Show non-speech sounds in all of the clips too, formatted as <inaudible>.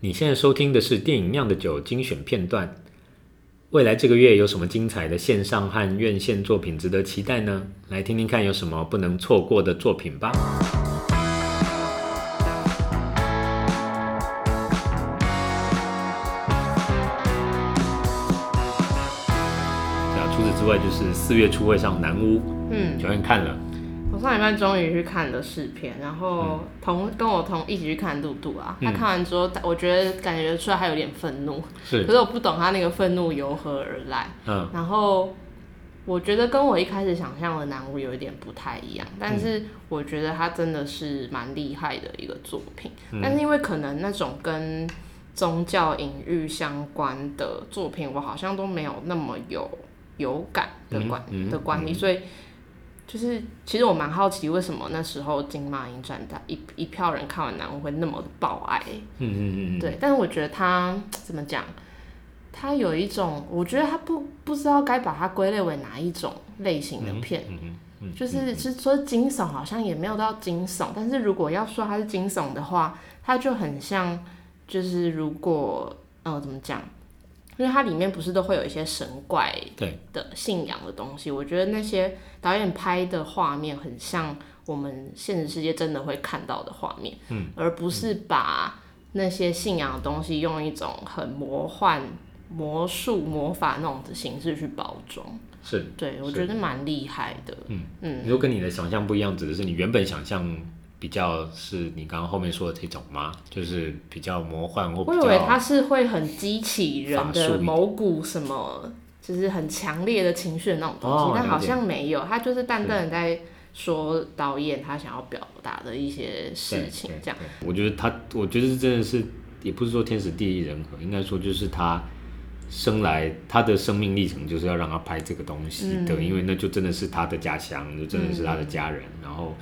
你现在收听的是电影酿的酒精选片段。未来这个月有什么精彩的线上和院线作品值得期待呢？来听听看有什么不能错过的作品吧。那除此之外，就是四月初会上南屋，嗯，昨天看了。我上礼拜终于去看了试片，然后同、嗯、跟我同一起去看杜杜啊，他看完之后，我觉得感觉出来他有点愤怒，是，<laughs> 可是我不懂他那个愤怒由何而来，嗯，然后我觉得跟我一开始想象的南屋有一点不太一样，但是我觉得他真的是蛮厉害的一个作品，嗯、但是因为可能那种跟宗教隐喻相关的作品，我好像都没有那么有有感的关、嗯嗯、的关系，所以。就是，其实我蛮好奇，为什么那时候金马影展的一一票人看完南屋会那么的爆爱？嗯嗯嗯对，但是我觉得他怎么讲，他有一种，我觉得他不不知道该把它归类为哪一种类型的片。嗯嗯嗯、就是是说惊悚，好像也没有到惊悚，但是如果要说它是惊悚的话，它就很像，就是如果呃怎么讲？因为它里面不是都会有一些神怪的信仰的东西，我觉得那些导演拍的画面很像我们现实世界真的会看到的画面，嗯，而不是把那些信仰的东西用一种很魔幻、魔术、魔法那种的形式去包装。是，对，我觉得蛮厉害的。嗯嗯，如果跟你的想象不一样，指的是你原本想象。比较是你刚刚后面说的这种吗？就是比较魔幻或…我以为它是会很激起人的某股什么，就是很强烈的情绪的那种东西，哦、但好像没有，他就是淡淡的在说导演他想要表达的一些事情，这样。我觉得他，我觉得真的是，也不是说天时地利人和，应该说就是他生来他的生命历程就是要让他拍这个东西的，嗯、因为那就真的是他的家乡，就真的是他的家人，嗯、然后。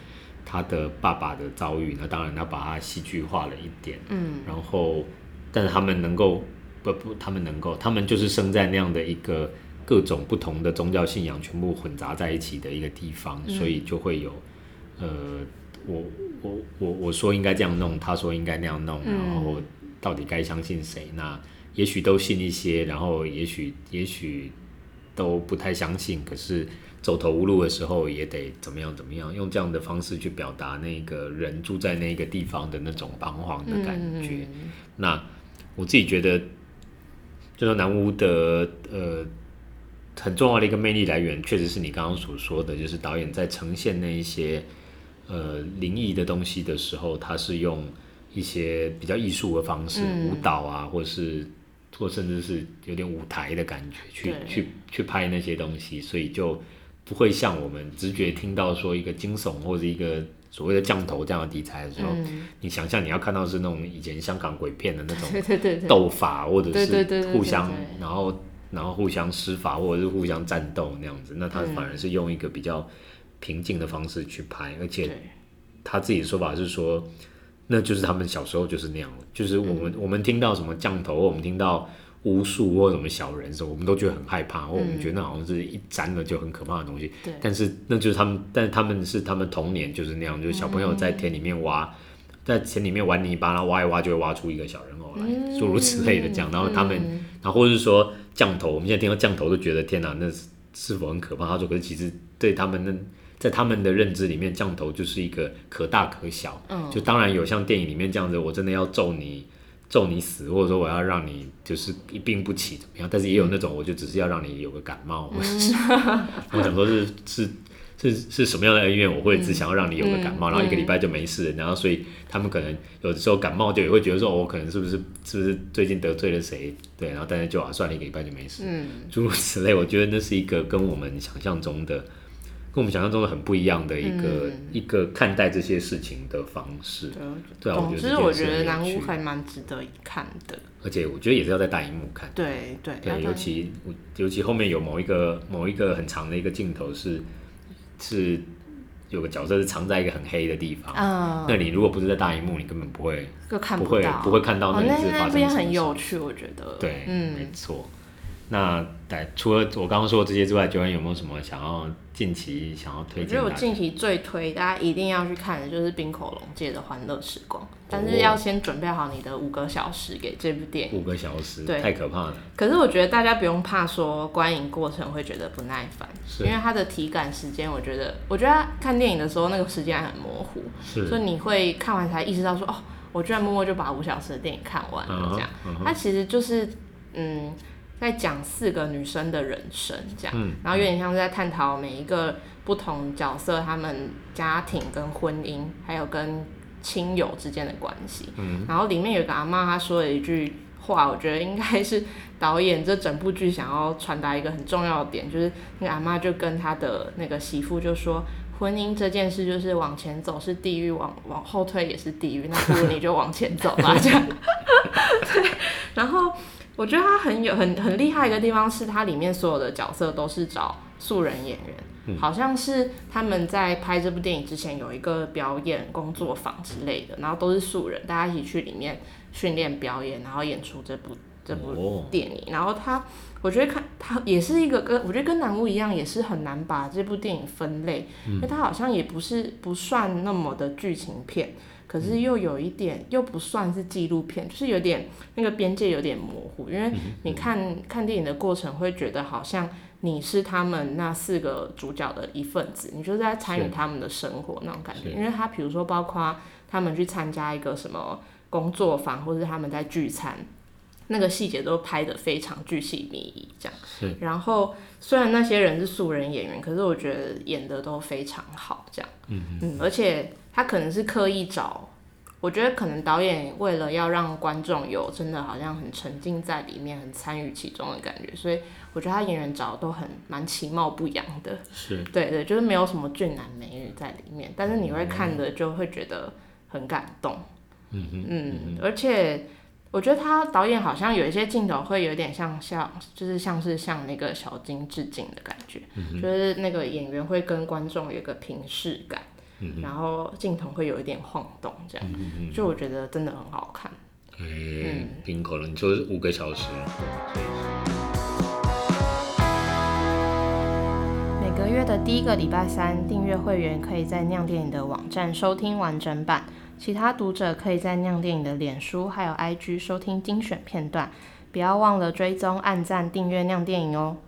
他的爸爸的遭遇，那当然他把他戏剧化了一点，嗯，然后，但是他们能够不不，他们能够，他们就是生在那样的一个各种不同的宗教信仰全部混杂在一起的一个地方，嗯、所以就会有，呃，我我我我说应该这样弄，他说应该那样弄，然后到底该相信谁？那也许都信一些，然后也许也许都不太相信，可是。走投无路的时候也得怎么样怎么样，用这样的方式去表达那个人住在那个地方的那种彷徨的感觉。嗯、那我自己觉得，就说南屋的呃很重要的一个魅力来源，确实是你刚刚所说的，就是导演在呈现那一些呃灵异的东西的时候，他是用一些比较艺术的方式，嗯、舞蹈啊，或是或甚至是有点舞台的感觉，去去去拍那些东西，所以就。不会像我们直觉听到说一个惊悚或者一个所谓的降头这样的题材的时候，嗯、你想象你要看到是那种以前香港鬼片的那种 <laughs> 斗法，或者是互相然后然后互相施法或者是互相战斗那样子，那他反而是用一个比较平静的方式去拍，而且他自己的说法是说，那就是他们小时候就是那样，就是我们、嗯、我们听到什么降头，我们听到。巫术或什么小人的时候，我们都觉得很害怕，或我们觉得那好像是一沾了就很可怕的东西。对。但是那就是他们，但是他们是他们童年就是那样，就是小朋友在田里面挖，在田里面玩泥巴，然后挖一挖就会挖出一个小人偶来，诸如此类的这样。然后他们，然后或者是说降头，我们现在听到降头都觉得天哪，那是是否很可怕？他说，可是其实对他们那，在他们的认知里面，降头就是一个可大可小。嗯就当然有像电影里面这样子，我真的要咒你。咒你死，或者说我要让你就是一病不起怎么样？但是也有那种，我就只是要让你有个感冒。嗯、<laughs> 我想说是是是是什么样的恩怨？我会只想要让你有个感冒，嗯、然后一个礼拜就没事。然后所以他们可能有的时候感冒就也会觉得说，我、哦、可能是不是是不是最近得罪了谁？对，然后但是就啊算了一个礼拜就没事。嗯，诸如此类，我觉得那是一个跟我们想象中的。跟我们想象中的很不一样的一个、嗯、一个看待这些事情的方式，对啊，我觉得我觉得南屋还蛮值得一看的，而且我觉得也是要在大荧幕看，对对对，尤其尤其后面有某一个某一个很长的一个镜头是是有个角色是藏在一个很黑的地方，嗯，那你如果不是在大荧幕，你根本不会不，不会不会看到那一次发生什很有趣，我觉得，对，嗯，没错。那对，除了我刚刚说的这些之外，Joanne 有没有什么想要近期想要推荐？我觉得我近期最推大家一定要去看的就是冰口龙介的《欢乐时光》，但是要先准备好你的五个小时给这部电影。五个小时，对，太可怕了。可是我觉得大家不用怕说观影过程会觉得不耐烦，因为它的体感时间，我觉得，我觉得看电影的时候那个时间还很模糊，所以你会看完才意识到说，哦，我居然默默就把五小时的电影看完了，这样。Uh-huh, uh-huh. 它其实就是，嗯。在讲四个女生的人生，这样，嗯、然后有点像是在探讨每一个不同角色，他们家庭跟婚姻，还有跟亲友之间的关系。嗯，然后里面有个阿妈，她说了一句话，我觉得应该是导演这整部剧想要传达一个很重要的点，就是那个阿妈就跟她的那个媳妇就说，婚姻这件事就是往前走是地狱，往往后退也是地狱，那不如你就往前走吧，这样。对，然后。我觉得他很有很很厉害的一个地方是，他里面所有的角色都是找素人演员，嗯、好像是他们在拍这部电影之前有一个表演工作坊之类的，然后都是素人，大家一起去里面训练表演，然后演出这部这部电影。哦、然后他，我觉得看他也是一个跟我觉得跟南屋一样，也是很难把这部电影分类，嗯、因为他好像也不是不算那么的剧情片。可是又有一点，又不算是纪录片，就是有点那个边界有点模糊，因为你看看电影的过程，会觉得好像你是他们那四个主角的一份子，你就是在参与他们的生活那种感觉。因为他比如说，包括他们去参加一个什么工作坊，或者是他们在聚餐，那个细节都拍得非常巨细靡遗，这样。是然后虽然那些人是素人演员，可是我觉得演的都非常好，这样。嗯嗯，而且。他可能是刻意找，我觉得可能导演为了要让观众有真的好像很沉浸在里面，很参与其中的感觉，所以我觉得他演员找的都很蛮其貌不扬的，是对对，就是没有什么俊男美女在里面，但是你会看的就会觉得很感动，嗯嗯，嗯，而且我觉得他导演好像有一些镜头会有点像像，就是像是向那个小金致敬的感觉，嗯、就是那个演员会跟观众有一个平视感。然后镜头会有一点晃动，这样，就我觉得真的很好看。哎、欸，滨口了，你说五个小时。每个月的第一个礼拜三，订阅会员可以在酿电影的网站收听完整版，其他读者可以在酿电影的脸书还有 IG 收听精选片段。不要忘了追踪、按赞、订阅酿电影哦。